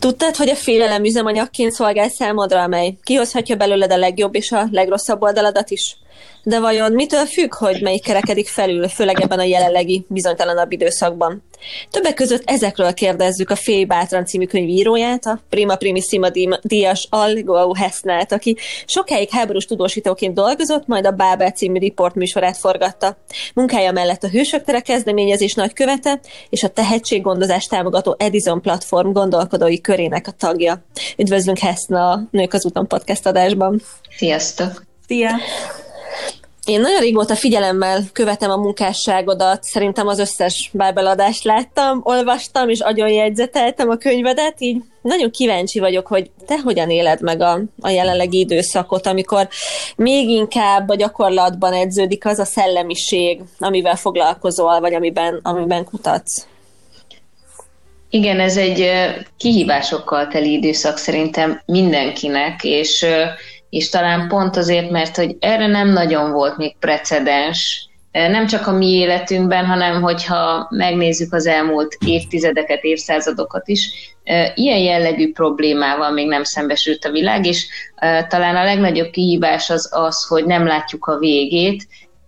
Tudtad, hogy a félelem üzemanyagként szolgál számodra, amely kihozhatja belőled a legjobb és a legrosszabb oldaladat is? De vajon mitől függ, hogy melyik kerekedik felül, főleg ebben a jelenlegi bizonytalanabb időszakban? Többek között ezekről kérdezzük a Féj Bátran című könyvíróját, a Prima Primissima díjas Algo Hesnát, aki sokáig háborús tudósítóként dolgozott, majd a Bábel című riport műsorát forgatta. Munkája mellett a Hősök tere kezdeményezés nagykövete és a tehetséggondozást támogató Edison platform gondolkodói körének a tagja. Üdvözlünk Heszna a Nők az úton podcast adásban. Sziasztok! Szia! Én nagyon régóta figyelemmel követem a munkásságodat, szerintem az összes bábeladást láttam, olvastam, és agyon jegyzeteltem a könyvedet, így nagyon kíváncsi vagyok, hogy te hogyan éled meg a, a jelenlegi időszakot, amikor még inkább a gyakorlatban edződik az a szellemiség, amivel foglalkozol, vagy amiben, amiben kutatsz. Igen, ez egy kihívásokkal teli időszak szerintem mindenkinek, és és talán pont azért, mert hogy erre nem nagyon volt még precedens, nem csak a mi életünkben, hanem hogyha megnézzük az elmúlt évtizedeket, évszázadokat is, ilyen jellegű problémával még nem szembesült a világ, és talán a legnagyobb kihívás az az, hogy nem látjuk a végét,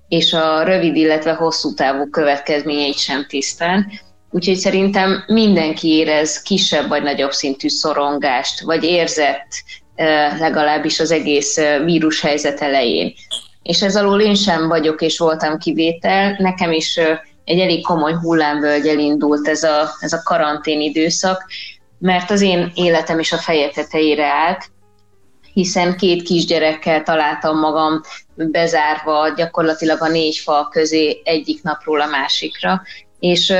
és a rövid, illetve hosszú távú következményeit sem tisztán. Úgyhogy szerintem mindenki érez kisebb vagy nagyobb szintű szorongást, vagy érzett legalábbis az egész vírushelyzet elején. És ez alól én sem vagyok, és voltam kivétel. Nekem is egy elég komoly hullámvölgy elindult ez a, ez a karantén időszak, mert az én életem is a feje tetejére állt, hiszen két kisgyerekkel találtam magam bezárva gyakorlatilag a négy fal közé egyik napról a másikra, és,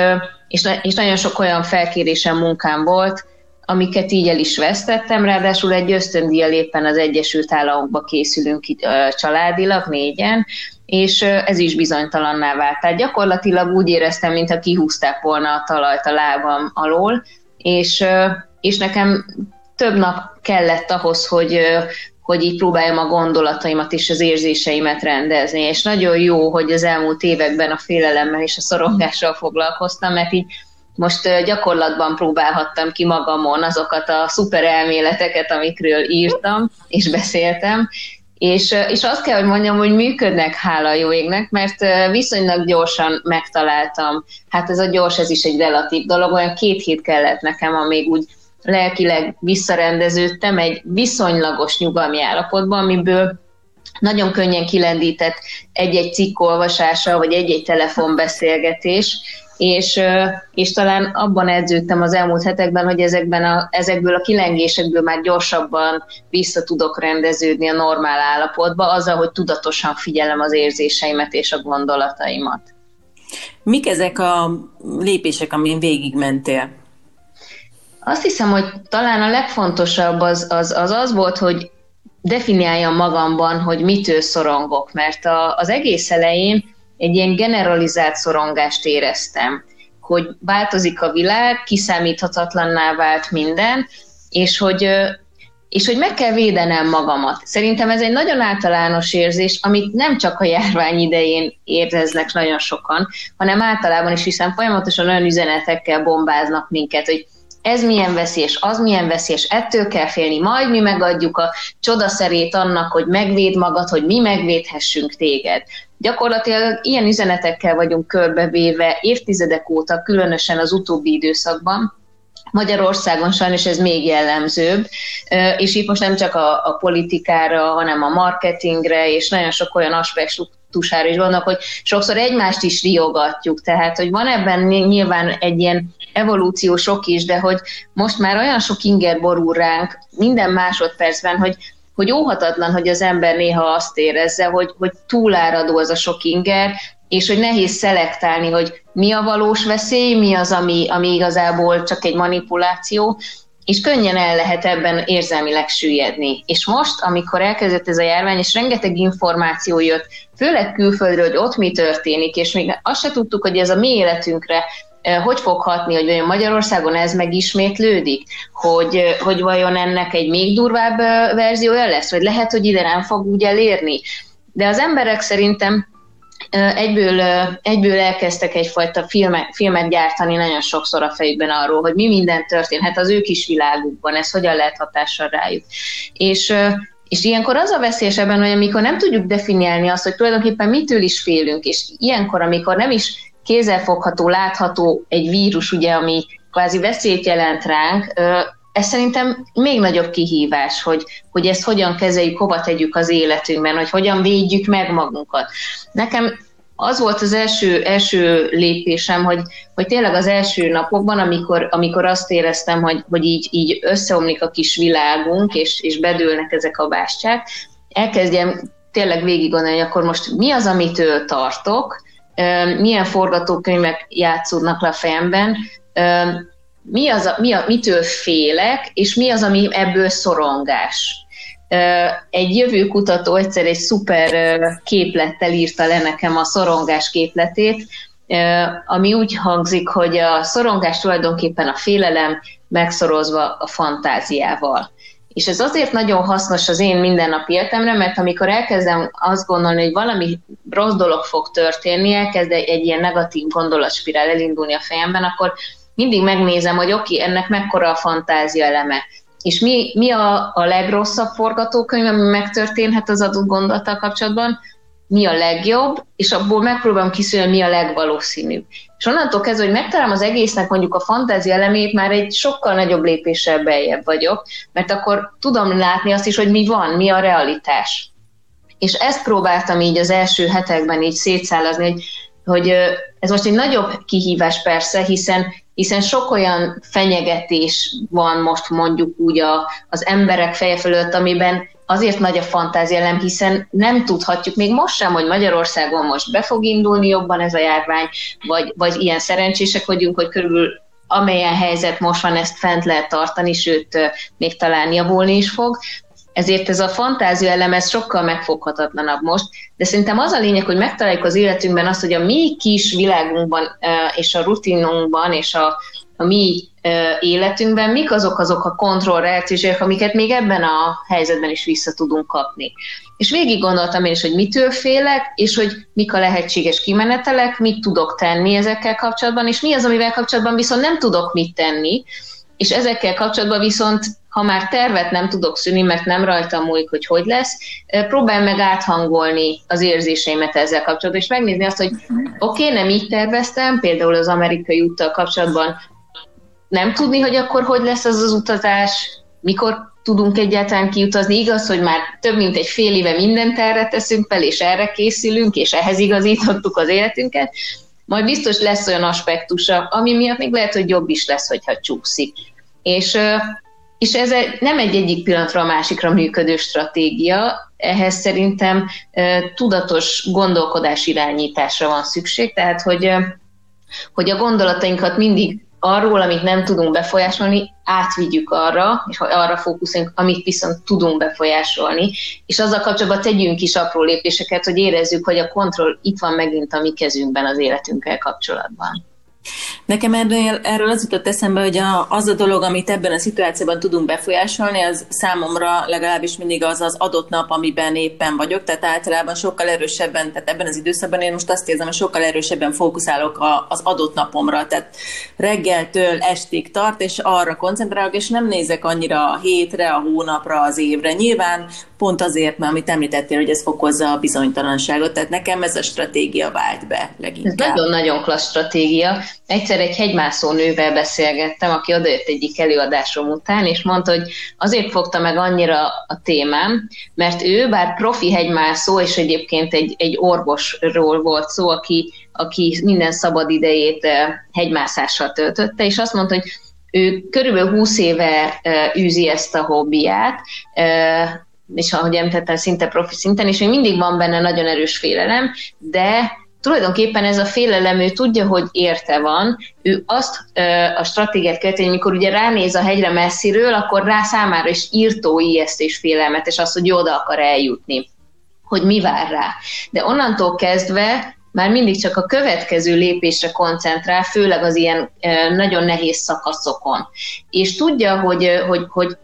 és, és nagyon sok olyan felkérésem munkám volt, amiket így el is vesztettem, ráadásul egy ösztöndíjjal éppen az Egyesült Államokba készülünk családilag, négyen, és ez is bizonytalanná vált. Tehát gyakorlatilag úgy éreztem, mintha kihúzták volna a talajt a lábam alól, és, és nekem több nap kellett ahhoz, hogy, hogy így próbáljam a gondolataimat és az érzéseimet rendezni. És nagyon jó, hogy az elmúlt években a félelemmel és a szorongással foglalkoztam, mert így most gyakorlatban próbálhattam ki magamon azokat a szuper elméleteket, amikről írtam és beszéltem, és, és azt kell, hogy mondjam, hogy működnek, hála jó égnek, mert viszonylag gyorsan megtaláltam, hát ez a gyors, ez is egy relatív dolog, olyan két hét kellett nekem, amíg úgy lelkileg visszarendeződtem egy viszonylagos nyugalmi állapotban, amiből nagyon könnyen kilendített egy-egy cikk olvasása, vagy egy-egy telefonbeszélgetés, és, és talán abban edződtem az elmúlt hetekben, hogy ezekben a, ezekből a kilengésekből már gyorsabban vissza tudok rendeződni a normál állapotba, azzal, hogy tudatosan figyelem az érzéseimet és a gondolataimat. Mik ezek a lépések, amin végigmentél? Azt hiszem, hogy talán a legfontosabb az az, az, az volt, hogy definiáljam magamban, hogy mitől szorongok, mert a, az egész elején egy ilyen generalizált szorongást éreztem, hogy változik a világ, kiszámíthatatlanná vált minden, és hogy, és hogy meg kell védenem magamat. Szerintem ez egy nagyon általános érzés, amit nem csak a járvány idején éreznek nagyon sokan, hanem általában is, hiszen folyamatosan olyan üzenetekkel bombáznak minket, hogy ez milyen veszélyes, az milyen veszélyes, ettől kell félni, majd mi megadjuk a csodaszerét annak, hogy megvéd magad, hogy mi megvédhessünk téged. Gyakorlatilag ilyen üzenetekkel vagyunk körbevéve évtizedek óta, különösen az utóbbi időszakban, Magyarországon sajnos ez még jellemzőbb, és itt most nem csak a, a politikára, hanem a marketingre, és nagyon sok olyan aspektusára is vannak, hogy sokszor egymást is riogatjuk, tehát hogy van ebben nyilván egy ilyen evolúció sok is, de hogy most már olyan sok inger borul ránk minden másodpercben, hogy hogy óhatatlan, hogy az ember néha azt érezze, hogy, hogy túláradó az a sok inger, és hogy nehéz szelektálni, hogy mi a valós veszély, mi az, ami, ami igazából csak egy manipuláció, és könnyen el lehet ebben érzelmileg süllyedni. És most, amikor elkezdett ez a járvány, és rengeteg információ jött, főleg külföldről, hogy ott mi történik, és még azt se tudtuk, hogy ez a mi életünkre hogy fog hatni, hogy vajon Magyarországon ez megismétlődik, hogy, hogy vajon ennek egy még durvább verziója lesz, vagy lehet, hogy ide nem fog úgy elérni. De az emberek szerintem egyből, egyből elkezdtek egyfajta filmet, filmet gyártani nagyon sokszor a fejükben arról, hogy mi minden történhet az ő kis világukban, ez hogyan lehet hatással rájuk. És és ilyenkor az a veszélyes ebben, hogy amikor nem tudjuk definiálni azt, hogy tulajdonképpen mitől is félünk, és ilyenkor, amikor nem is kézzelfogható, látható egy vírus, ugye, ami kvázi veszélyt jelent ránk, ez szerintem még nagyobb kihívás, hogy, hogy ezt hogyan kezeljük, hova tegyük az életünkben, hogy hogyan védjük meg magunkat. Nekem az volt az első, első lépésem, hogy, hogy tényleg az első napokban, amikor, amikor azt éreztem, hogy, hogy így, így összeomlik a kis világunk, és, és bedőlnek ezek a bástyák, elkezdjem tényleg végig gondolni, akkor most mi az, amitől tartok, milyen forgatókönyvek játszódnak le a fejemben, mi az, mi a, mitől félek, és mi az, ami ebből szorongás. Egy jövőkutató egyszer egy szuper képlettel írta le nekem a szorongás képletét, ami úgy hangzik, hogy a szorongás tulajdonképpen a félelem megszorozva a fantáziával. És ez azért nagyon hasznos az én mindennapi életemre, mert amikor elkezdem azt gondolni, hogy valami rossz dolog fog történni, elkezd egy, ilyen negatív gondolatspirál elindulni a fejemben, akkor mindig megnézem, hogy oké, okay, ennek mekkora a fantázia eleme. És mi, mi a, a legrosszabb forgatókönyv, ami megtörténhet az adott gondolattal kapcsolatban, mi a legjobb, és abból megpróbálom kiszűrni, mi a legvalószínűbb. És onnantól kezdve, hogy megtalálom az egésznek mondjuk a fantázia elemét, már egy sokkal nagyobb lépéssel beljebb vagyok, mert akkor tudom látni azt is, hogy mi van, mi a realitás. És ezt próbáltam így az első hetekben így szétszállazni, hogy, hogy ez most egy nagyobb kihívás persze, hiszen hiszen sok olyan fenyegetés van most mondjuk úgy a, az emberek feje fölött, amiben azért nagy a fantázielem, hiszen nem tudhatjuk még most sem, hogy Magyarországon most be fog indulni jobban ez a járvány, vagy, vagy ilyen szerencsések vagyunk, hogy körülbelül amelyen helyzet most van, ezt fent lehet tartani, sőt, még talán javulni is fog. Ezért ez a fantázia elem, ez sokkal megfoghatatlanabb most, de szerintem az a lényeg, hogy megtaláljuk az életünkben azt, hogy a mi kis világunkban és a rutinunkban és a, a mi életünkben mik azok azok a kontrollreakciók, amiket még ebben a helyzetben is vissza tudunk kapni. És végig gondoltam én is, hogy mitől félek, és hogy mik a lehetséges kimenetelek, mit tudok tenni ezekkel kapcsolatban, és mi az, amivel kapcsolatban viszont nem tudok mit tenni, és ezekkel kapcsolatban viszont ha már tervet nem tudok szűni, mert nem rajtam múlik, hogy hogy lesz, próbálj meg áthangolni az érzéseimet ezzel kapcsolatban, és megnézni azt, hogy oké, okay, nem így terveztem, például az amerikai úttal kapcsolatban nem tudni, hogy akkor hogy lesz az az utazás, mikor tudunk egyáltalán kiutazni. Igaz, hogy már több mint egy fél éve mindent erre teszünk fel, és erre készülünk, és ehhez igazítottuk az életünket, majd biztos lesz olyan aspektusa, ami miatt még lehet, hogy jobb is lesz, hogyha csúszik. És és ez nem egy egyik pillanatra a másikra működő stratégia, ehhez szerintem tudatos gondolkodás irányításra van szükség, tehát hogy, hogy a gondolatainkat mindig arról, amit nem tudunk befolyásolni, átvigyük arra, és arra fókuszunk, amit viszont tudunk befolyásolni, és azzal kapcsolatban tegyünk is apró lépéseket, hogy érezzük, hogy a kontroll itt van megint a mi kezünkben az életünkkel kapcsolatban. Nekem erről, erről az jutott eszembe, hogy a, az a dolog, amit ebben a szituációban tudunk befolyásolni, az számomra legalábbis mindig az az adott nap, amiben éppen vagyok, tehát általában sokkal erősebben, tehát ebben az időszakban én most azt érzem, hogy sokkal erősebben fókuszálok a, az adott napomra, tehát reggeltől estig tart, és arra koncentrálok, és nem nézek annyira a hétre, a hónapra, az évre. Nyilván pont azért, mert amit említettél, hogy ez fokozza a bizonytalanságot, tehát nekem ez a stratégia vált be leginkább. Ez nagyon-nagyon klassz stratégia. Egyszer egy hegymászó nővel beszélgettem, aki odajött egyik előadásom után, és mondta, hogy azért fogta meg annyira a témám, mert ő, bár profi hegymászó, és egyébként egy, egy orvosról volt szó, aki, aki minden szabad idejét eh, hegymászással töltötte, és azt mondta, hogy ő körülbelül 20 éve eh, űzi ezt a hobbiát, eh, és ahogy említettem, szinte profi szinten, és még mindig van benne nagyon erős félelem, de tulajdonképpen ez a félelem, ő tudja, hogy érte van, ő azt a stratégiát követi, hogy mikor ugye ránéz a hegyre messziről, akkor rá számára is írtó ijesztés félelmetes az, hogy oda akar eljutni, hogy mi vár rá. De onnantól kezdve már mindig csak a következő lépésre koncentrál, főleg az ilyen nagyon nehéz szakaszokon. És tudja, hogy, hogy, hogy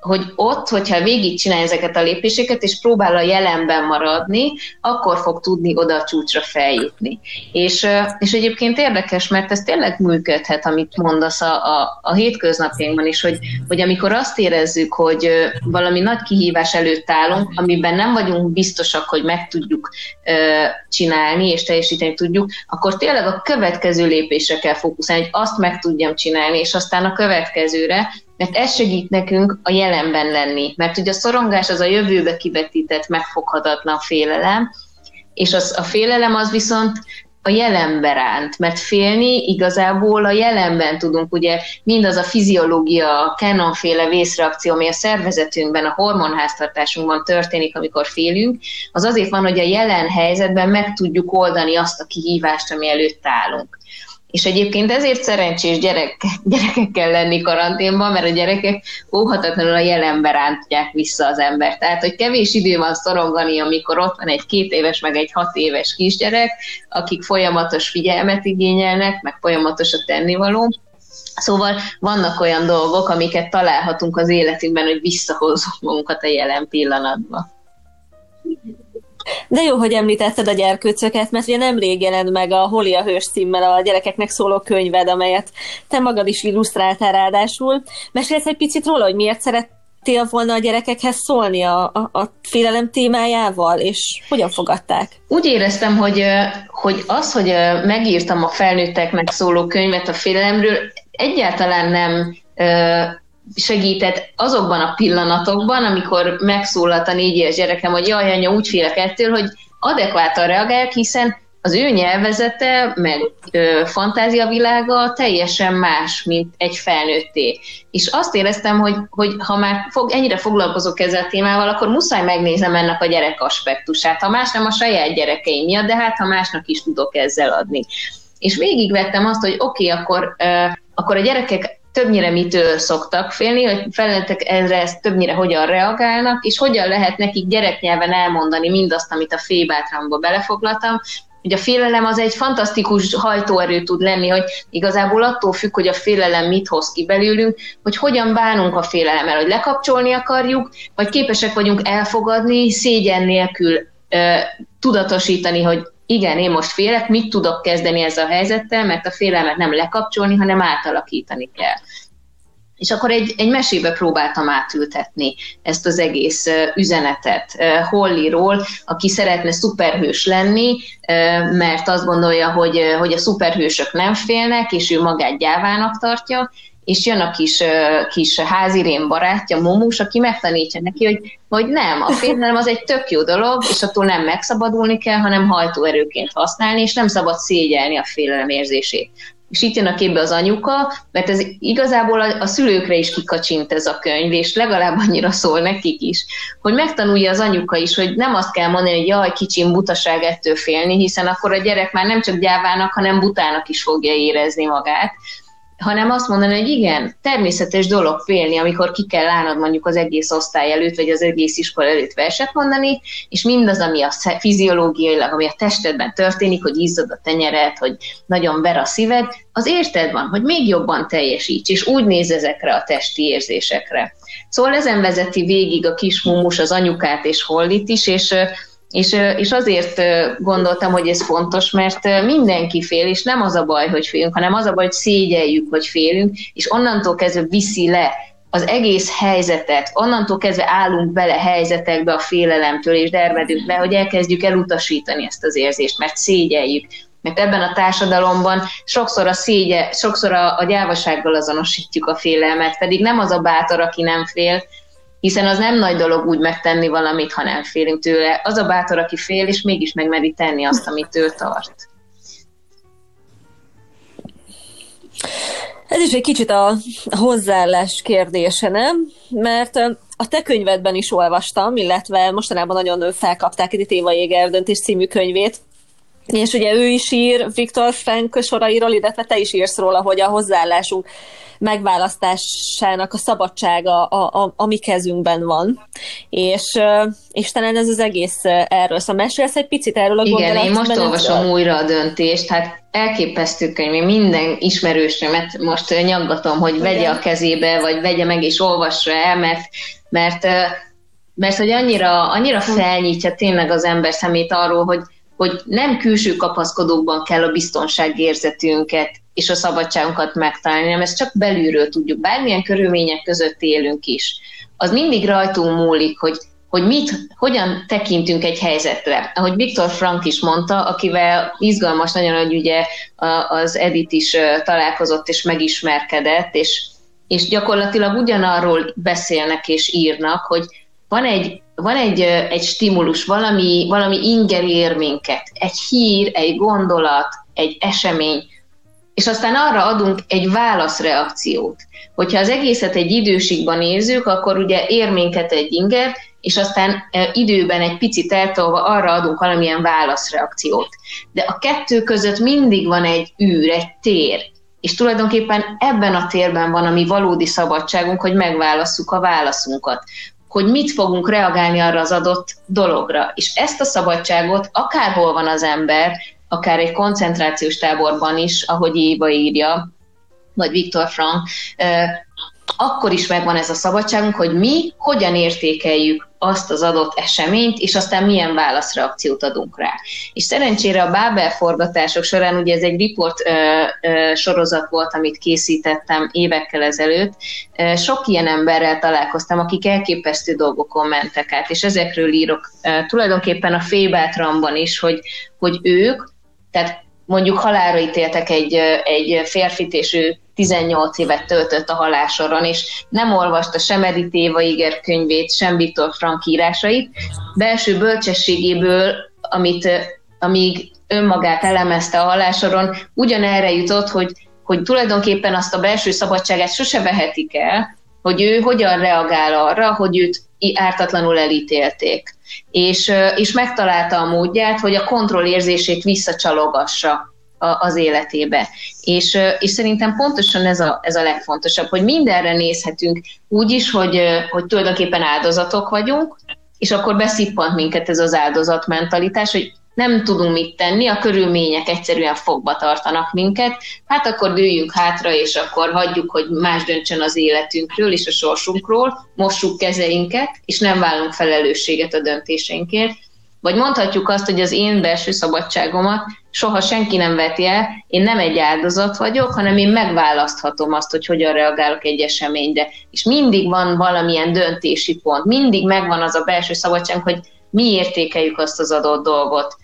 hogy ott, hogyha végigcsinálja ezeket a lépéseket, és próbál a jelenben maradni, akkor fog tudni oda a csúcsra feljutni. És, és egyébként érdekes, mert ez tényleg működhet, amit mondasz a, a, a hétköznapjainkban is, hogy, hogy amikor azt érezzük, hogy valami nagy kihívás előtt állunk, amiben nem vagyunk biztosak, hogy meg tudjuk csinálni és teljesíteni tudjuk, akkor tényleg a következő lépésre kell fókuszálni, hogy azt meg tudjam csinálni, és aztán a következőre, mert ez segít nekünk a jelenben lenni. Mert ugye a szorongás az a jövőbe kivetített, megfoghatatlan félelem, és az, a félelem az viszont a jelenbe ránt, mert félni igazából a jelenben tudunk, ugye mindaz a fiziológia, a Canon-féle vészreakció, ami a szervezetünkben, a hormonháztartásunkban történik, amikor félünk, az azért van, hogy a jelen helyzetben meg tudjuk oldani azt a kihívást, ami előtt állunk. És egyébként ezért szerencsés gyerek, gyerekekkel lenni karanténban, mert a gyerekek óhatatlanul a jelenbe rántják vissza az embert. Tehát, hogy kevés idő van szorongani, amikor ott van egy két éves, meg egy hat éves kisgyerek, akik folyamatos figyelmet igényelnek, meg folyamatos a tennivaló. Szóval vannak olyan dolgok, amiket találhatunk az életünkben, hogy visszahozzuk magunkat a jelen pillanatba. De jó, hogy említetted a gyerkőcöket, mert ugye nemrég jelent meg a Holi a hős címmel a gyerekeknek szóló könyved, amelyet te magad is illusztráltál ráadásul. Mesélsz egy picit róla, hogy miért szerettél volna a gyerekekhez szólni a, a, a félelem témájával, és hogyan fogadták? Úgy éreztem, hogy, hogy az, hogy megírtam a felnőtteknek szóló könyvet a félelemről, egyáltalán nem segített azokban a pillanatokban, amikor megszólalt a négy éves gyerekem, hogy jaj, anya, úgy félek ettől, hogy adekvátan reagálják, hiszen az ő nyelvezete, meg ö, fantáziavilága teljesen más, mint egy felnőtté. És azt éreztem, hogy, hogy ha már fog, ennyire foglalkozok ezzel a témával, akkor muszáj megnézem ennek a gyerek aspektusát. Ha más nem a saját gyerekeim miatt, de hát ha másnak is tudok ezzel adni. És végigvettem azt, hogy oké, okay, akkor, akkor a gyerekek többnyire mitől szoktak félni, hogy felnőttek erre ezt többnyire hogyan reagálnak, és hogyan lehet nekik gyereknyelven elmondani mindazt, amit a félbátramba belefoglaltam, hogy a félelem az egy fantasztikus hajtóerő tud lenni, hogy igazából attól függ, hogy a félelem mit hoz ki belőlünk, hogy hogyan bánunk a félelemmel, hogy lekapcsolni akarjuk, vagy képesek vagyunk elfogadni, szégyen nélkül tudatosítani, hogy igen, én most félek, mit tudok kezdeni ezzel a helyzettel, mert a félelmet nem lekapcsolni, hanem átalakítani kell. És akkor egy, egy mesébe próbáltam átültetni ezt az egész üzenetet Hollyról, aki szeretne szuperhős lenni, mert azt gondolja, hogy, hogy a szuperhősök nem félnek, és ő magát gyávának tartja, és jön a kis, kis házirén barátja, Momus, aki megtanítja neki, hogy, hogy nem, a félelem az egy tök jó dolog, és attól nem megszabadulni kell, hanem hajtóerőként használni, és nem szabad szégyelni a félelem érzését. És itt jön a képbe az anyuka, mert ez igazából a, a szülőkre is kikacsint ez a könyv, és legalább annyira szól nekik is, hogy megtanulja az anyuka is, hogy nem azt kell mondani, hogy jaj, kicsim butaság ettől félni, hiszen akkor a gyerek már nem csak gyávának, hanem butának is fogja érezni magát hanem azt mondani, hogy igen, természetes dolog félni, amikor ki kell állnod mondjuk az egész osztály előtt, vagy az egész iskola előtt verset mondani, és mindaz, ami a fiziológiailag, ami a testedben történik, hogy izzad a tenyered, hogy nagyon ver a szíved, az érted van, hogy még jobban teljesíts, és úgy néz ezekre a testi érzésekre. Szóval ezen vezeti végig a kis mumus az anyukát és Hollit is, és és, és azért gondoltam, hogy ez fontos, mert mindenki fél, és nem az a baj, hogy félünk, hanem az a baj, hogy szégyeljük, hogy félünk, és onnantól kezdve viszi le az egész helyzetet, onnantól kezdve állunk bele helyzetekbe a félelemtől, és dermedünk be, hogy elkezdjük elutasítani ezt az érzést, mert szégyeljük. Mert ebben a társadalomban sokszor a szégye, sokszor a, a gyávasággal azonosítjuk a félelmet, pedig nem az a bátor, aki nem fél, hiszen az nem nagy dolog úgy megtenni valamit, ha nem félünk tőle. Az a bátor, aki fél, és mégis megmeri tenni azt, amit ő tart. Ez is egy kicsit a hozzáállás kérdése, nem? Mert a te könyvedben is olvastam, illetve mostanában nagyon felkapták itt Éva Jéger döntés című könyvét, És ugye ő is ír Viktor Frank sorairól, illetve te is írsz róla, hogy a hozzáállásunk megválasztásának a szabadsága a, a, a mi kezünkben van. És, és talán ez az egész erről. Szóval mesélsz egy picit erről a Igen, én most olvasom újra a döntést, hát elképesztő könyv, én minden ismerősömet most nyaggatom, hogy vegye Igen. a kezébe, vagy vegye meg és olvassa el, mert, mert, mert hogy annyira, annyira felnyitja tényleg az ember szemét arról, hogy, hogy nem külső kapaszkodókban kell a biztonságérzetünket és a szabadságunkat megtalálni, hanem ezt csak belülről tudjuk, bármilyen körülmények között élünk is. Az mindig rajtunk múlik, hogy, hogy mit, hogyan tekintünk egy helyzetre. Ahogy Viktor Frank is mondta, akivel izgalmas nagyon, hogy ugye az Edith is találkozott és megismerkedett, és, és gyakorlatilag ugyanarról beszélnek és írnak, hogy van egy, van egy, egy stimulus, valami, valami inger ér minket, egy hír, egy gondolat, egy esemény, és aztán arra adunk egy válaszreakciót. Hogyha az egészet egy időségben nézzük, akkor ugye ér minket egy inger, és aztán időben egy picit eltolva arra adunk valamilyen válaszreakciót. De a kettő között mindig van egy űr, egy tér, és tulajdonképpen ebben a térben van a mi valódi szabadságunk, hogy megválasszuk a válaszunkat hogy mit fogunk reagálni arra az adott dologra. És ezt a szabadságot, akárhol van az ember, akár egy koncentrációs táborban is, ahogy Éva írja, vagy Viktor Frank, akkor is megvan ez a szabadságunk, hogy mi hogyan értékeljük azt az adott eseményt, és aztán milyen válaszreakciót adunk rá. És szerencsére a Bábel forgatások során, ugye ez egy report ö, ö, sorozat volt, amit készítettem évekkel ezelőtt, ö, sok ilyen emberrel találkoztam, akik elképesztő dolgokon mentek át, és ezekről írok ö, tulajdonképpen a Fébátramban is, hogy, hogy ők, tehát mondjuk halálra ítéltek egy, egy férfit, és ő 18 évet töltött a halásoron, és nem olvasta sem Edith Éva Iger könyvét, sem Viktor Frank írásait. Belső bölcsességéből, amit, amíg önmagát elemezte a halásoron, ugyanerre jutott, hogy, hogy tulajdonképpen azt a belső szabadságát sose vehetik el, hogy ő hogyan reagál arra, hogy őt ártatlanul elítélték. És, és megtalálta a módját, hogy a kontrollérzését visszacsalogassa az életébe. És, és szerintem pontosan ez a, ez a legfontosabb, hogy mindenre nézhetünk úgy is, hogy, hogy tulajdonképpen áldozatok vagyunk, és akkor beszippant minket ez az áldozatmentalitás, hogy nem tudunk mit tenni, a körülmények egyszerűen fogba tartanak minket, hát akkor dőljünk hátra, és akkor hagyjuk, hogy más döntsön az életünkről és a sorsunkról, mossuk kezeinket, és nem vállalunk felelősséget a döntéseinkért, vagy mondhatjuk azt, hogy az én belső szabadságomat soha senki nem veti el, én nem egy áldozat vagyok, hanem én megválaszthatom azt, hogy hogyan reagálok egy eseményre. És mindig van valamilyen döntési pont, mindig megvan az a belső szabadság, hogy mi értékeljük azt az adott dolgot.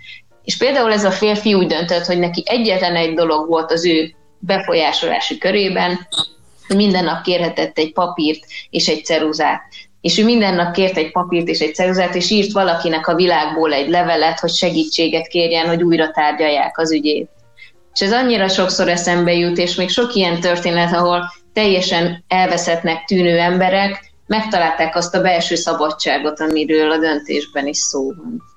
És például ez a férfi úgy döntött, hogy neki egyetlen egy dolog volt az ő befolyásolási körében, minden nap kérhetett egy papírt és egy ceruzát és ő minden nap kért egy papírt és egy ceruzát, és írt valakinek a világból egy levelet, hogy segítséget kérjen, hogy újra tárgyalják az ügyét. És ez annyira sokszor eszembe jut, és még sok ilyen történet, ahol teljesen elveszettnek tűnő emberek megtalálták azt a belső szabadságot, amiről a döntésben is szó van.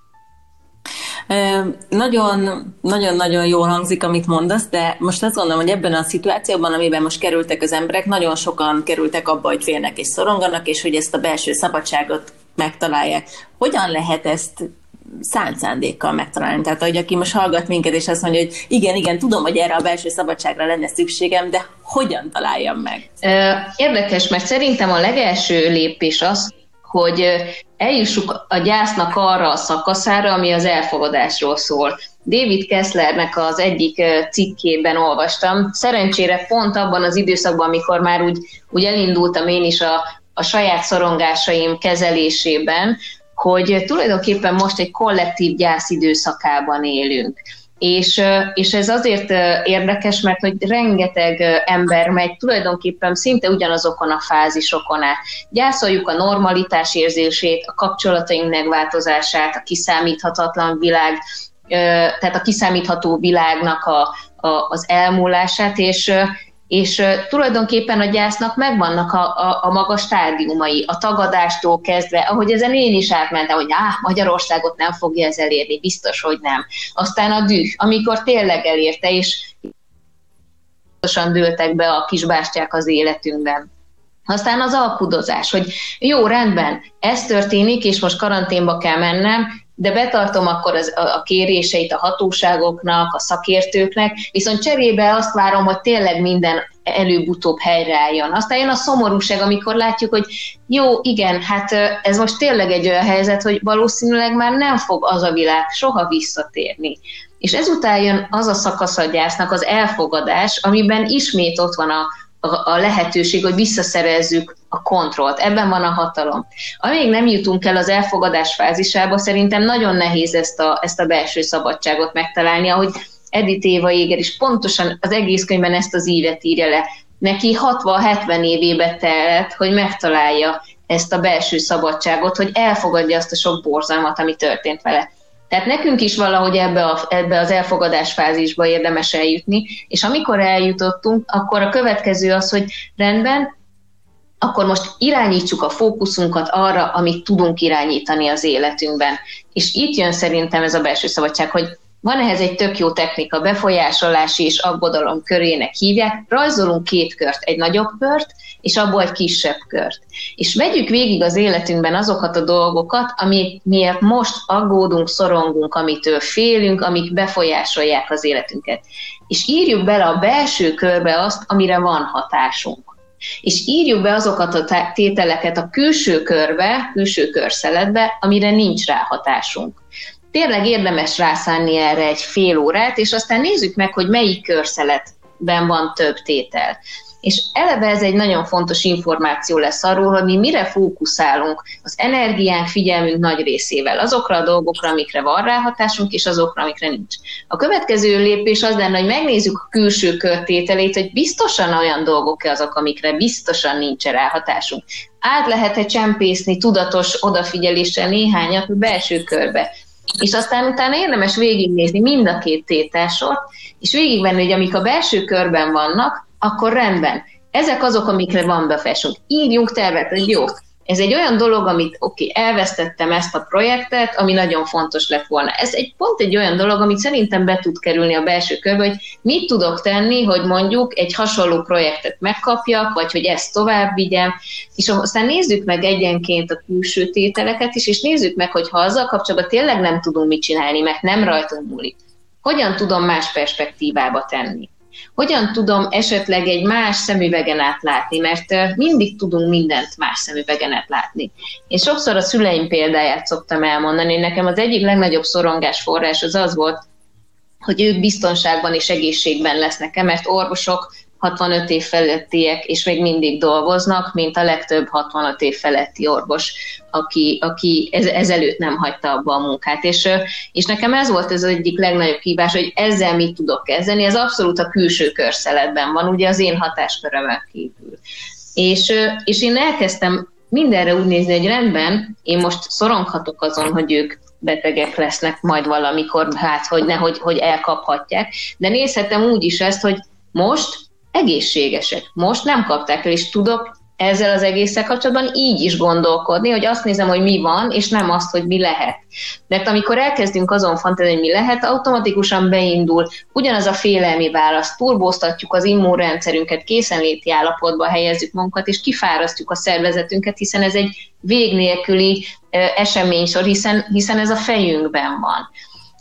Nagyon-nagyon jól hangzik, amit mondasz, de most azt gondolom, hogy ebben a szituációban, amiben most kerültek az emberek, nagyon sokan kerültek abba, hogy félnek és szoronganak, és hogy ezt a belső szabadságot megtalálják. Hogyan lehet ezt szánt szándékkal megtalálni. Tehát, hogy aki most hallgat minket, és azt mondja, hogy igen, igen, tudom, hogy erre a belső szabadságra lenne szükségem, de hogyan találjam meg? Érdekes, mert szerintem a legelső lépés az, hogy eljussuk a gyásznak arra a szakaszára, ami az elfogadásról szól. David Kesslernek az egyik cikkében olvastam. Szerencsére pont abban az időszakban, amikor már úgy, úgy elindultam én is a, a saját szorongásaim kezelésében, hogy tulajdonképpen most egy kollektív gyász időszakában élünk. És, és ez azért érdekes, mert hogy rengeteg ember megy tulajdonképpen szinte ugyanazokon a fázisokon át. Gyászoljuk a normalitás érzését, a kapcsolataink megváltozását, a kiszámíthatatlan világ, tehát a kiszámítható világnak a, a, az elmúlását, és, és tulajdonképpen a gyásznak megvannak a, a, a maga stádiumai, a tagadástól kezdve, ahogy ezen én is átmentem, hogy áh, Magyarországot nem fogja ez elérni, biztos, hogy nem. Aztán a düh, amikor tényleg elérte, és pontosan dőltek be a kisbástyák az életünkben. Aztán az alkudozás, hogy jó, rendben, ez történik, és most karanténba kell mennem, de betartom akkor az, a, kéréseit a hatóságoknak, a szakértőknek, viszont cserébe azt várom, hogy tényleg minden előbb-utóbb helyreálljon. Aztán jön a szomorúság, amikor látjuk, hogy jó, igen, hát ez most tényleg egy olyan helyzet, hogy valószínűleg már nem fog az a világ soha visszatérni. És ezután jön az a szakasz a gyásznak, az elfogadás, amiben ismét ott van a, a, lehetőség, hogy visszaszerezzük a kontrollt. Ebben van a hatalom. Amíg nem jutunk el az elfogadás fázisába, szerintem nagyon nehéz ezt a, ezt a belső szabadságot megtalálni, ahogy Edith Éva Jéger is pontosan az egész könyvben ezt az ívet írja le. Neki 60-70 évébe telt, hogy megtalálja ezt a belső szabadságot, hogy elfogadja azt a sok borzalmat, ami történt vele. Tehát nekünk is valahogy ebbe, a, ebbe az elfogadás fázisba érdemes eljutni, és amikor eljutottunk, akkor a következő az, hogy rendben, akkor most irányítsuk a fókuszunkat arra, amit tudunk irányítani az életünkben. És itt jön szerintem ez a belső szabadság, hogy van ehhez egy tök jó technika, befolyásolási és aggodalom körének hívják. Rajzolunk két kört, egy nagyobb kört, és abból egy kisebb kört. És vegyük végig az életünkben azokat a dolgokat, amik miért most aggódunk, szorongunk, amitől félünk, amik befolyásolják az életünket. És írjuk bele a belső körbe azt, amire van hatásunk. És írjuk be azokat a tételeket a külső körbe, külső körszeletbe, amire nincs rá hatásunk tényleg érdemes rászánni erre egy fél órát, és aztán nézzük meg, hogy melyik körszeletben van több tétel. És eleve ez egy nagyon fontos információ lesz arról, hogy mi mire fókuszálunk az energiánk, figyelmünk nagy részével, azokra a dolgokra, amikre van ráhatásunk, és azokra, amikre nincs. A következő lépés az lenne, hogy megnézzük a külső körtételét, hogy biztosan olyan dolgok-e azok, amikre biztosan nincs ráhatásunk. Át lehet-e csempészni tudatos odafigyeléssel néhányat a belső körbe, és aztán utána érdemes végignézni mind a két tételsort, és végigvenni, hogy amik a belső körben vannak, akkor rendben. Ezek azok, amikre van befesünk. Írjunk tervet, hogy jó, ez egy olyan dolog, amit oké, okay, elvesztettem ezt a projektet, ami nagyon fontos lett volna. Ez egy pont egy olyan dolog, amit szerintem be tud kerülni a belső körbe, hogy mit tudok tenni, hogy mondjuk egy hasonló projektet megkapjak, vagy hogy ezt tovább vigyem, és aztán nézzük meg egyenként a külső tételeket is, és nézzük meg, hogy ha azzal kapcsolatban tényleg nem tudunk mit csinálni, mert nem rajtunk múlik, hogyan tudom más perspektívába tenni hogyan tudom esetleg egy más szemüvegen átlátni, mert mindig tudunk mindent más szemüvegen átlátni. Én sokszor a szüleim példáját szoktam elmondani, nekem az egyik legnagyobb szorongás forrás az az volt, hogy ők biztonságban és egészségben lesznek, mert orvosok 65 év felettiek, és még mindig dolgoznak, mint a legtöbb 65 év feletti orvos, aki, aki ez, ezelőtt nem hagyta abba a munkát. És, és nekem ez volt az egyik legnagyobb hívás, hogy ezzel mit tudok kezdeni. Ez abszolút a külső körszeletben van, ugye az én hatáskörömmel kívül. És, és én elkezdtem mindenre úgy nézni, hogy rendben, én most szoronghatok azon, hogy ők betegek lesznek majd valamikor, hát hogy nehogy hogy elkaphatják, de nézhetem úgy is ezt, hogy most egészségesek. Most nem kapták el, és tudok ezzel az egésszel kapcsolatban így is gondolkodni, hogy azt nézem, hogy mi van, és nem azt, hogy mi lehet. Mert amikor elkezdünk azon fantázni, hogy mi lehet, automatikusan beindul ugyanaz a félelmi válasz, turbóztatjuk az immunrendszerünket, készenléti állapotba helyezzük magunkat, és kifárasztjuk a szervezetünket, hiszen ez egy vég nélküli eseménysor, hiszen, hiszen ez a fejünkben van.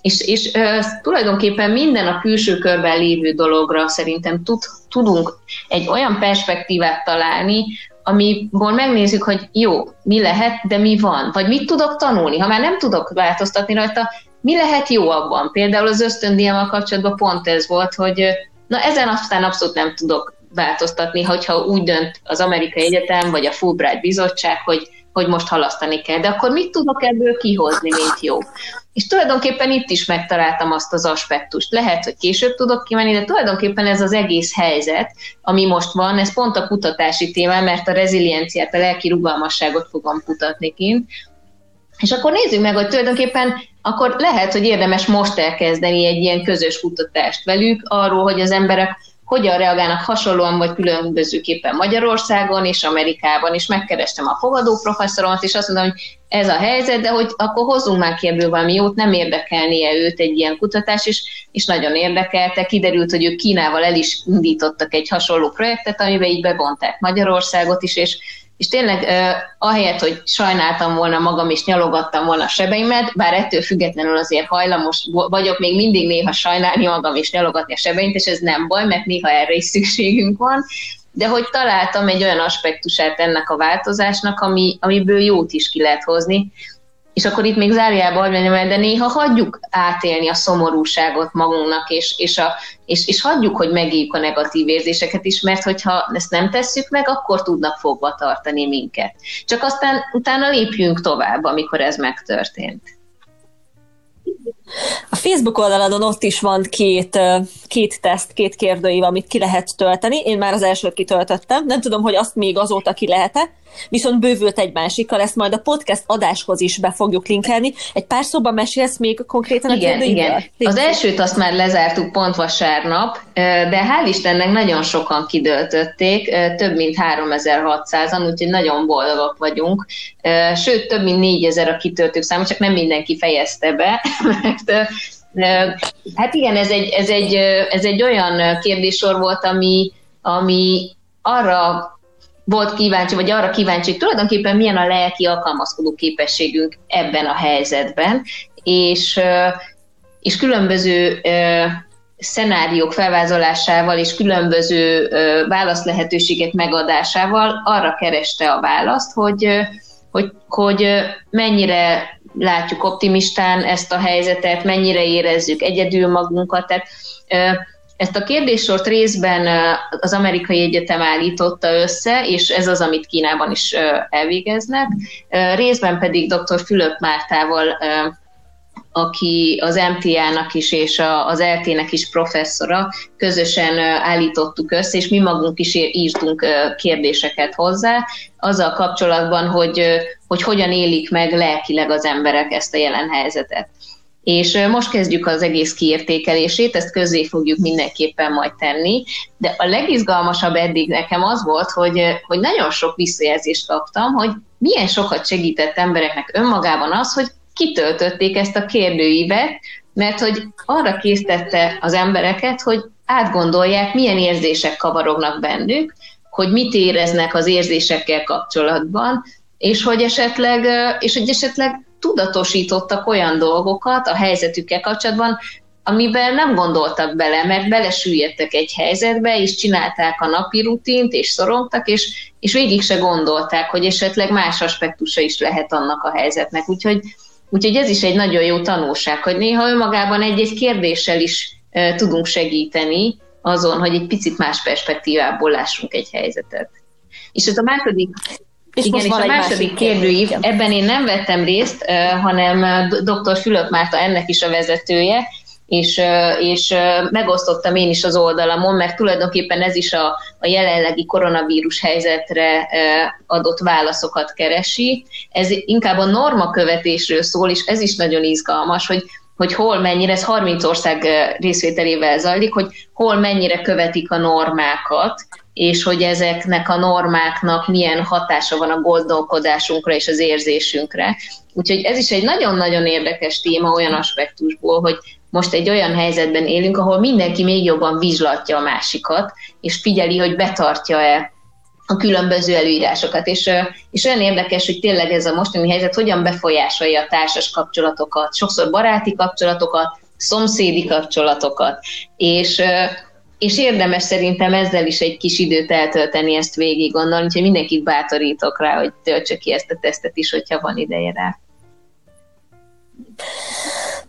És, és uh, tulajdonképpen minden a külső körben lévő dologra szerintem tud, tudunk egy olyan perspektívát találni, amiből megnézzük, hogy jó, mi lehet, de mi van, vagy mit tudok tanulni. Ha már nem tudok változtatni rajta, mi lehet jó abban? Például az ösztöndiával kapcsolatban pont ez volt, hogy na ezen aztán abszolút nem tudok változtatni, hogyha úgy dönt az Amerikai Egyetem vagy a Fulbright Bizottság, hogy hogy most halasztani kell. De akkor mit tudok ebből kihozni, mint jó? És tulajdonképpen itt is megtaláltam azt az aspektust. Lehet, hogy később tudok kimenni, de tulajdonképpen ez az egész helyzet, ami most van, ez pont a kutatási téma, mert a rezilienciát, a lelki rugalmasságot fogom kutatni kint. És akkor nézzük meg, hogy tulajdonképpen akkor lehet, hogy érdemes most elkezdeni egy ilyen közös kutatást velük arról, hogy az emberek hogyan reagálnak hasonlóan vagy különbözőképpen Magyarországon és Amerikában, és megkerestem a fogadó professzoromat, és azt mondom, hogy ez a helyzet, de hogy akkor hozzunk már ki ebből valami jót, nem érdekelnie őt egy ilyen kutatás, és, és nagyon érdekelte. Kiderült, hogy ők Kínával el is indítottak egy hasonló projektet, amiben így bevonták Magyarországot is, és és tényleg uh, ahelyett, hogy sajnáltam volna magam, és nyalogattam volna a sebeimet, bár ettől függetlenül azért hajlamos vagyok még mindig néha sajnálni magam, és nyalogatni a sebeimet, és ez nem baj, mert néha erre is szükségünk van, de hogy találtam egy olyan aspektusát ennek a változásnak, ami, amiből jót is ki lehet hozni, és akkor itt még zárjában mondjam de néha hagyjuk átélni a szomorúságot magunknak, és, és, a, és, és hagyjuk, hogy megéljük a negatív érzéseket is, mert hogyha ezt nem tesszük meg, akkor tudnak fogva tartani minket. Csak aztán utána lépjünk tovább, amikor ez megtörtént. A Facebook oldaladon ott is van két, két teszt, két kérdőív, amit ki lehet tölteni. Én már az elsőt kitöltöttem. Nem tudom, hogy azt még azóta ki lehet-e, viszont bővült egy másikkal, ezt majd a podcast adáshoz is be fogjuk linkelni. Egy pár szóban mesélsz még konkrétan igen, a kérdőívről? Igen, Az elsőt azt már lezártuk pont vasárnap, de hál' Istennek nagyon sokan kidöltötték, több mint 3600-an, úgyhogy nagyon boldogok vagyunk. Sőt, több mint 4000 a kitöltők száma, csak nem mindenki fejezte be, mert Hát igen, ez egy, ez egy, ez egy olyan kérdésor volt, ami, ami arra volt kíváncsi, vagy arra kíváncsi, tulajdonképpen milyen a lelki alkalmazkodó képességünk ebben a helyzetben, és, és különböző szenáriók felvázolásával és különböző válaszlehetőségek megadásával arra kereste a választ, hogy, hogy, hogy mennyire látjuk optimistán ezt a helyzetet, mennyire érezzük egyedül magunkat. Tehát ezt a kérdéssort részben az amerikai egyetem állította össze, és ez az, amit Kínában is elvégeznek. Részben pedig dr. Fülöp Mártával, aki az MTA-nak is és az LT-nek is professzora, közösen állítottuk össze, és mi magunk is írtunk kérdéseket hozzá, azzal kapcsolatban, hogy, hogy hogyan élik meg lelkileg az emberek ezt a jelen helyzetet. És most kezdjük az egész kiértékelését, ezt közé fogjuk mindenképpen majd tenni, de a legizgalmasabb eddig nekem az volt, hogy, hogy nagyon sok visszajelzést kaptam, hogy milyen sokat segített embereknek önmagában az, hogy kitöltötték ezt a kérdőívet, mert hogy arra késztette az embereket, hogy átgondolják, milyen érzések kavarognak bennük, hogy mit éreznek az érzésekkel kapcsolatban, és hogy esetleg, és hogy esetleg tudatosítottak olyan dolgokat a helyzetükkel kapcsolatban, amiben nem gondoltak bele, mert belesüllyedtek egy helyzetbe, és csinálták a napi rutint, és szorongtak, és, és végig se gondolták, hogy esetleg más aspektusa is lehet annak a helyzetnek. Úgyhogy, úgyhogy ez is egy nagyon jó tanulság, hogy néha önmagában egy-egy kérdéssel is e, tudunk segíteni azon, hogy egy picit más perspektívából lássunk egy helyzetet. És ez a második és Igen, most és a második kérdőív, ebben én nem vettem részt, hanem dr. Fülöp Márta ennek is a vezetője, és, és megosztottam én is az oldalamon, mert tulajdonképpen ez is a, a jelenlegi koronavírus helyzetre adott válaszokat keresi. Ez inkább a normakövetésről szól, és ez is nagyon izgalmas, hogy hogy hol mennyire, ez 30 ország részvételével zajlik, hogy hol mennyire követik a normákat, és hogy ezeknek a normáknak milyen hatása van a gondolkodásunkra és az érzésünkre. Úgyhogy ez is egy nagyon-nagyon érdekes téma olyan aspektusból, hogy most egy olyan helyzetben élünk, ahol mindenki még jobban vizslatja a másikat, és figyeli, hogy betartja-e a különböző előírásokat. És, és olyan érdekes, hogy tényleg ez a mostani helyzet hogyan befolyásolja a társas kapcsolatokat, sokszor baráti kapcsolatokat, szomszédi kapcsolatokat. És és érdemes szerintem ezzel is egy kis időt eltölteni, ezt végig gondolni, úgyhogy mindenkit bátorítok rá, hogy töltse ki ezt a tesztet is, hogyha van ideje rá.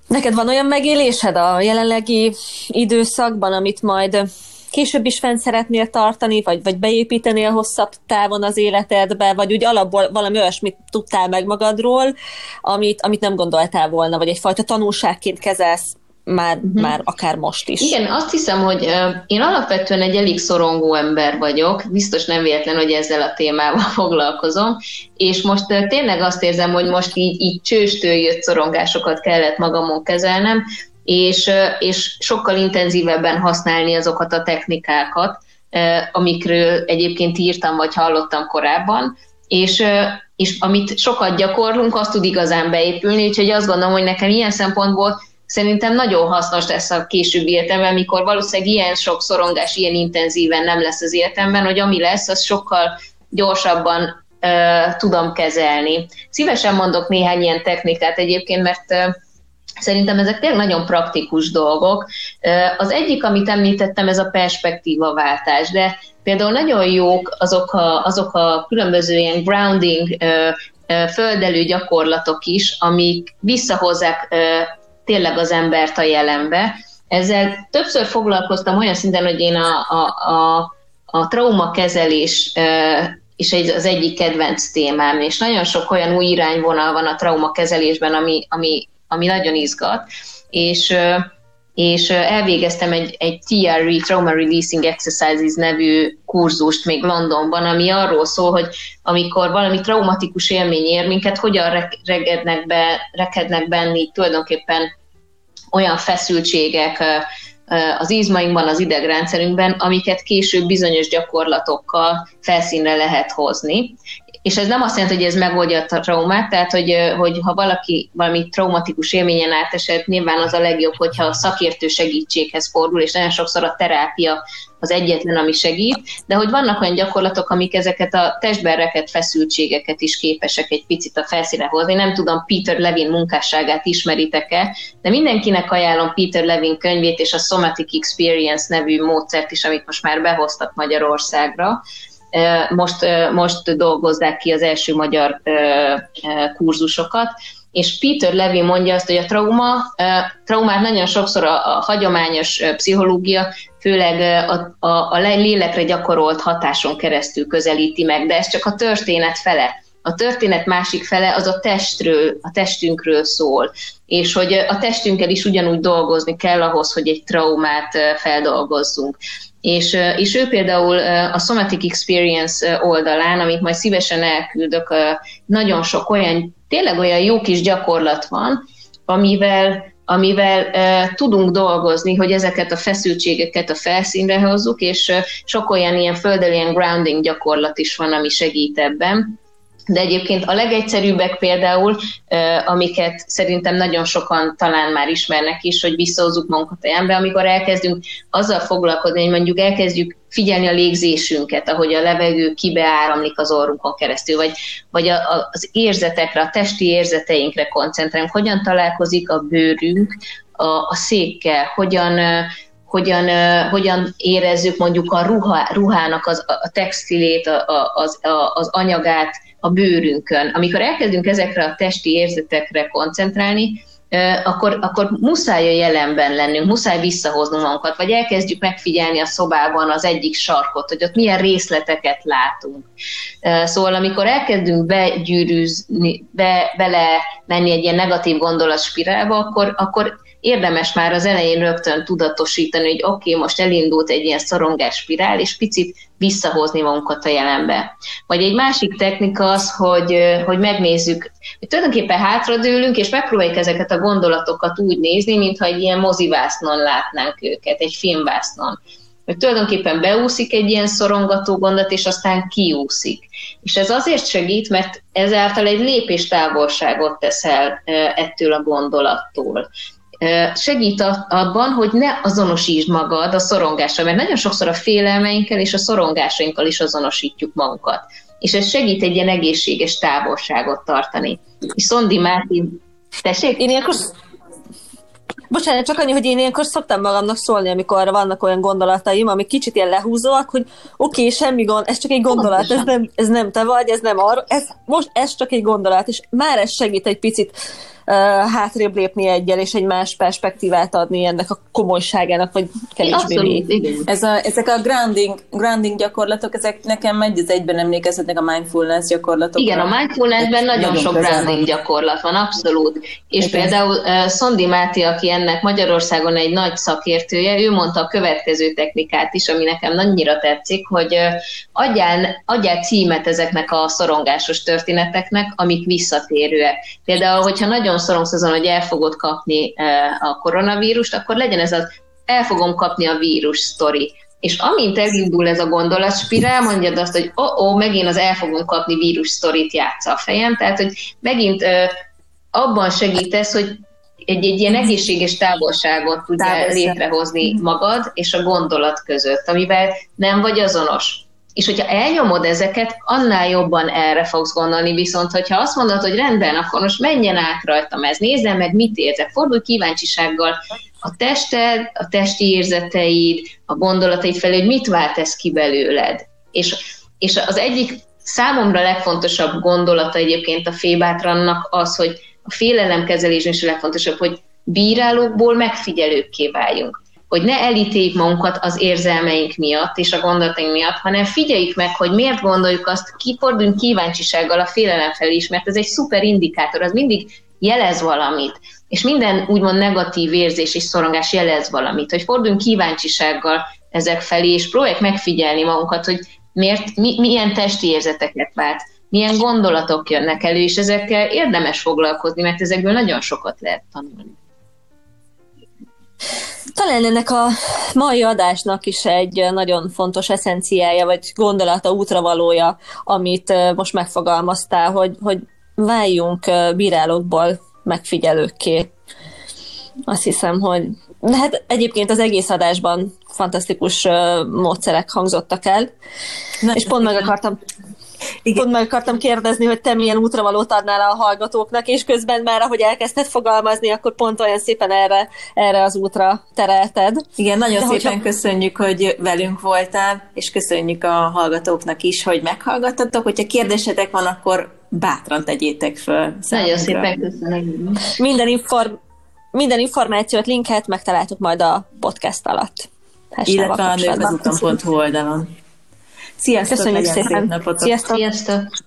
Neked van olyan megélésed a jelenlegi időszakban, amit majd később is fenn szeretnél tartani, vagy, vagy beépítenél hosszabb távon az életedbe, vagy úgy alapból valami olyasmit tudtál meg magadról, amit, amit nem gondoltál volna, vagy egyfajta tanulságként kezelsz már, uh-huh. már akár most is. Igen, azt hiszem, hogy én alapvetően egy elég szorongó ember vagyok, biztos nem véletlen, hogy ezzel a témával foglalkozom, és most tényleg azt érzem, hogy most így, így csőstől jött szorongásokat kellett magamon kezelnem, és, és sokkal intenzívebben használni azokat a technikákat, amikről egyébként írtam vagy hallottam korábban, és, és amit sokat gyakorlunk, azt tud igazán beépülni, úgyhogy azt gondolom, hogy nekem ilyen szempontból szerintem nagyon hasznos lesz a későbbi életemben, mikor valószínűleg ilyen sok szorongás, ilyen intenzíven nem lesz az életemben, hogy ami lesz, az sokkal gyorsabban uh, tudom kezelni. Szívesen mondok néhány ilyen technikát egyébként, mert uh, Szerintem ezek tényleg nagyon praktikus dolgok. Az egyik, amit említettem, ez a perspektívaváltás, de például nagyon jók azok a, azok a különböző ilyen grounding, földelő gyakorlatok is, amik visszahozzák tényleg az embert a jelenbe. Ezzel többször foglalkoztam olyan szinten, hogy én a, a, a, a traumakezelés és az egyik kedvenc témám, és nagyon sok olyan új irányvonal van a traumakezelésben, ami, ami, ami nagyon izgat, és és elvégeztem egy, egy TRE, Trauma Releasing Exercises nevű kurzust még Londonban, ami arról szól, hogy amikor valami traumatikus élmény ér minket, hogyan rekednek, be, rekednek benni tulajdonképpen olyan feszültségek az izmainkban, az idegrendszerünkben, amiket később bizonyos gyakorlatokkal felszínre lehet hozni és ez nem azt jelenti, hogy ez megoldja a traumát, tehát hogy, hogy ha valaki valami traumatikus élményen átesett, nyilván az a legjobb, hogyha a szakértő segítséghez fordul, és nagyon sokszor a terápia az egyetlen, ami segít, de hogy vannak olyan gyakorlatok, amik ezeket a testben rekett feszültségeket is képesek egy picit a felszíne hozni. Nem tudom, Peter Levin munkásságát ismeritek-e, de mindenkinek ajánlom Peter Levin könyvét és a Somatic Experience nevű módszert is, amit most már behoztak Magyarországra most, most dolgozzák ki az első magyar kurzusokat, és Peter Levy mondja azt, hogy a trauma, traumát nagyon sokszor a, a hagyományos pszichológia, főleg a, a, a lélekre gyakorolt hatáson keresztül közelíti meg, de ez csak a történet fele. A történet másik fele az a testről, a testünkről szól, és hogy a testünkkel is ugyanúgy dolgozni kell ahhoz, hogy egy traumát feldolgozzunk. És, és ő például a Somatic Experience oldalán, amit majd szívesen elküldök, nagyon sok olyan, tényleg olyan jó kis gyakorlat van, amivel, amivel tudunk dolgozni, hogy ezeket a feszültségeket a felszínre hozzuk, és sok olyan ilyen földelően grounding gyakorlat is van, ami segít ebben. De egyébként a legegyszerűbbek például, amiket szerintem nagyon sokan talán már ismernek is, hogy visszahozzuk magunkat a jembe, amikor elkezdünk azzal foglalkozni, hogy mondjuk elkezdjük figyelni a légzésünket, ahogy a levegő kibeáramlik az orrunkon keresztül, vagy, vagy a, a, az érzetekre, a testi érzeteinkre koncentrálunk, hogyan találkozik a bőrünk a, a székkel, hogyan hogyan, hogyan érezzük mondjuk a ruha, ruhának az, a textilét, a, az, a, az anyagát a bőrünkön. Amikor elkezdünk ezekre a testi érzetekre koncentrálni, akkor, akkor muszáj a jelenben lennünk, muszáj visszahoznunk magunkat, vagy elkezdjük megfigyelni a szobában az egyik sarkot, hogy ott milyen részleteket látunk. Szóval amikor elkezdünk begyűrűzni, be, bele menni egy ilyen negatív gondolatspirálba, akkor, akkor érdemes már az elején rögtön tudatosítani, hogy oké, okay, most elindult egy ilyen szorongás spirál, és picit visszahozni magunkat a jelenbe. Vagy egy másik technika az, hogy, hogy megnézzük, hogy tulajdonképpen hátradőlünk, és megpróbáljuk ezeket a gondolatokat úgy nézni, mintha egy ilyen mozivásznon látnánk őket, egy filmvásznon. Hogy tulajdonképpen beúszik egy ilyen szorongató gondot, és aztán kiúszik. És ez azért segít, mert ezáltal egy lépés távolságot tesz el ettől a gondolattól segít abban, hogy ne azonosítsd magad a szorongással, mert nagyon sokszor a félelmeinkkel és a szorongásainkkal is azonosítjuk magunkat. És ez segít egy ilyen egészséges távolságot tartani. És Szondi Máté, tessék? Én ilyenkor Bocsánat, csak annyi, hogy én ilyenkor szoktam magamnak szólni, amikor vannak olyan gondolataim, amik kicsit ilyen lehúzóak, hogy oké, okay, semmi gond, ez csak egy gondolat, ez nem, ez nem te vagy, ez nem arra, ez, most ez csak egy gondolat, és már ez segít egy picit hátrébb lépni egyel, és egy más perspektívát adni ennek a komolyságának, vagy kevésbé. Ez a, ezek a grounding, grounding gyakorlatok, ezek nekem megy az egyben emlékezhetnek a mindfulness gyakorlatok. Igen, a mindfulnessben nagyon, nagyon sok grounding gyakorlat van, abszolút. És Igen. például uh, Szondi Máté, aki ennek Magyarországon egy nagy szakértője, ő mondta a következő technikát is, ami nekem annyira tetszik, hogy uh, adjál, adjál címet ezeknek a szorongásos történeteknek, amik visszatérőek. Például, hogyha nagyon azon, hogy el fogod kapni a koronavírust, akkor legyen ez az el fogom kapni a vírus sztori. És amint elindul ez a gondolatspirál, mondjad azt, hogy ó, oh, oh, megint az el fogom kapni vírus sztorit játsza a fejem, tehát hogy megint ö, abban segítesz, hogy egy, egy ilyen egészséges távolságot tudjál létrehozni magad és a gondolat között, amivel nem vagy azonos. És hogyha elnyomod ezeket, annál jobban erre fogsz gondolni, viszont hogyha azt mondod, hogy rendben, akkor most menjen át rajtam ez, nézzem meg, mit érzek, fordulj kíváncsisággal a tested, a testi érzeteid, a gondolataid felé, hogy mit vált ez ki belőled. És, és az egyik számomra legfontosabb gondolata egyébként a fébátrannak az, hogy a félelemkezelésben is a legfontosabb, hogy bírálókból megfigyelőkké váljunk. Hogy ne elítéljük magunkat az érzelmeink miatt és a gondolataink miatt, hanem figyeljük meg, hogy miért gondoljuk azt, kiforduljunk kíváncsisággal a félelem felé is, mert ez egy szuper indikátor, az mindig jelez valamit. És minden úgymond negatív érzés és szorongás jelez valamit, hogy forduljunk kíváncsisággal ezek felé, és próbáljuk megfigyelni magunkat, hogy miért, mi, milyen testi érzeteket vált milyen gondolatok jönnek elő, és ezekkel érdemes foglalkozni, mert ezekből nagyon sokat lehet tanulni. Talán ennek a mai adásnak is egy nagyon fontos eszenciája, vagy gondolata, útravalója, amit most megfogalmaztál, hogy, hogy váljunk bírálókból megfigyelőkké. Azt hiszem, hogy de hát egyébként az egész adásban fantasztikus módszerek hangzottak el, Na, és pont meg akartam igen. Pont meg akartam kérdezni, hogy te milyen útravalót adnál a hallgatóknak, és közben már, ahogy elkezdted fogalmazni, akkor pont olyan szépen erre, erre az útra terelted. Igen, nagyon De szépen hogyha... köszönjük, hogy velünk voltál, és köszönjük a hallgatóknak is, hogy meghallgattatok. Hogyha kérdésetek van, akkor bátran tegyétek föl. Nagyon szépen köszönöm. Minden, inform, minden információt, linket megtaláltuk majd a podcast alatt. Illetve a nőközúton.hu oldalon. Sziasztok! Köszönjük szépen! Szép napot! Sziasztok! Sziasztok!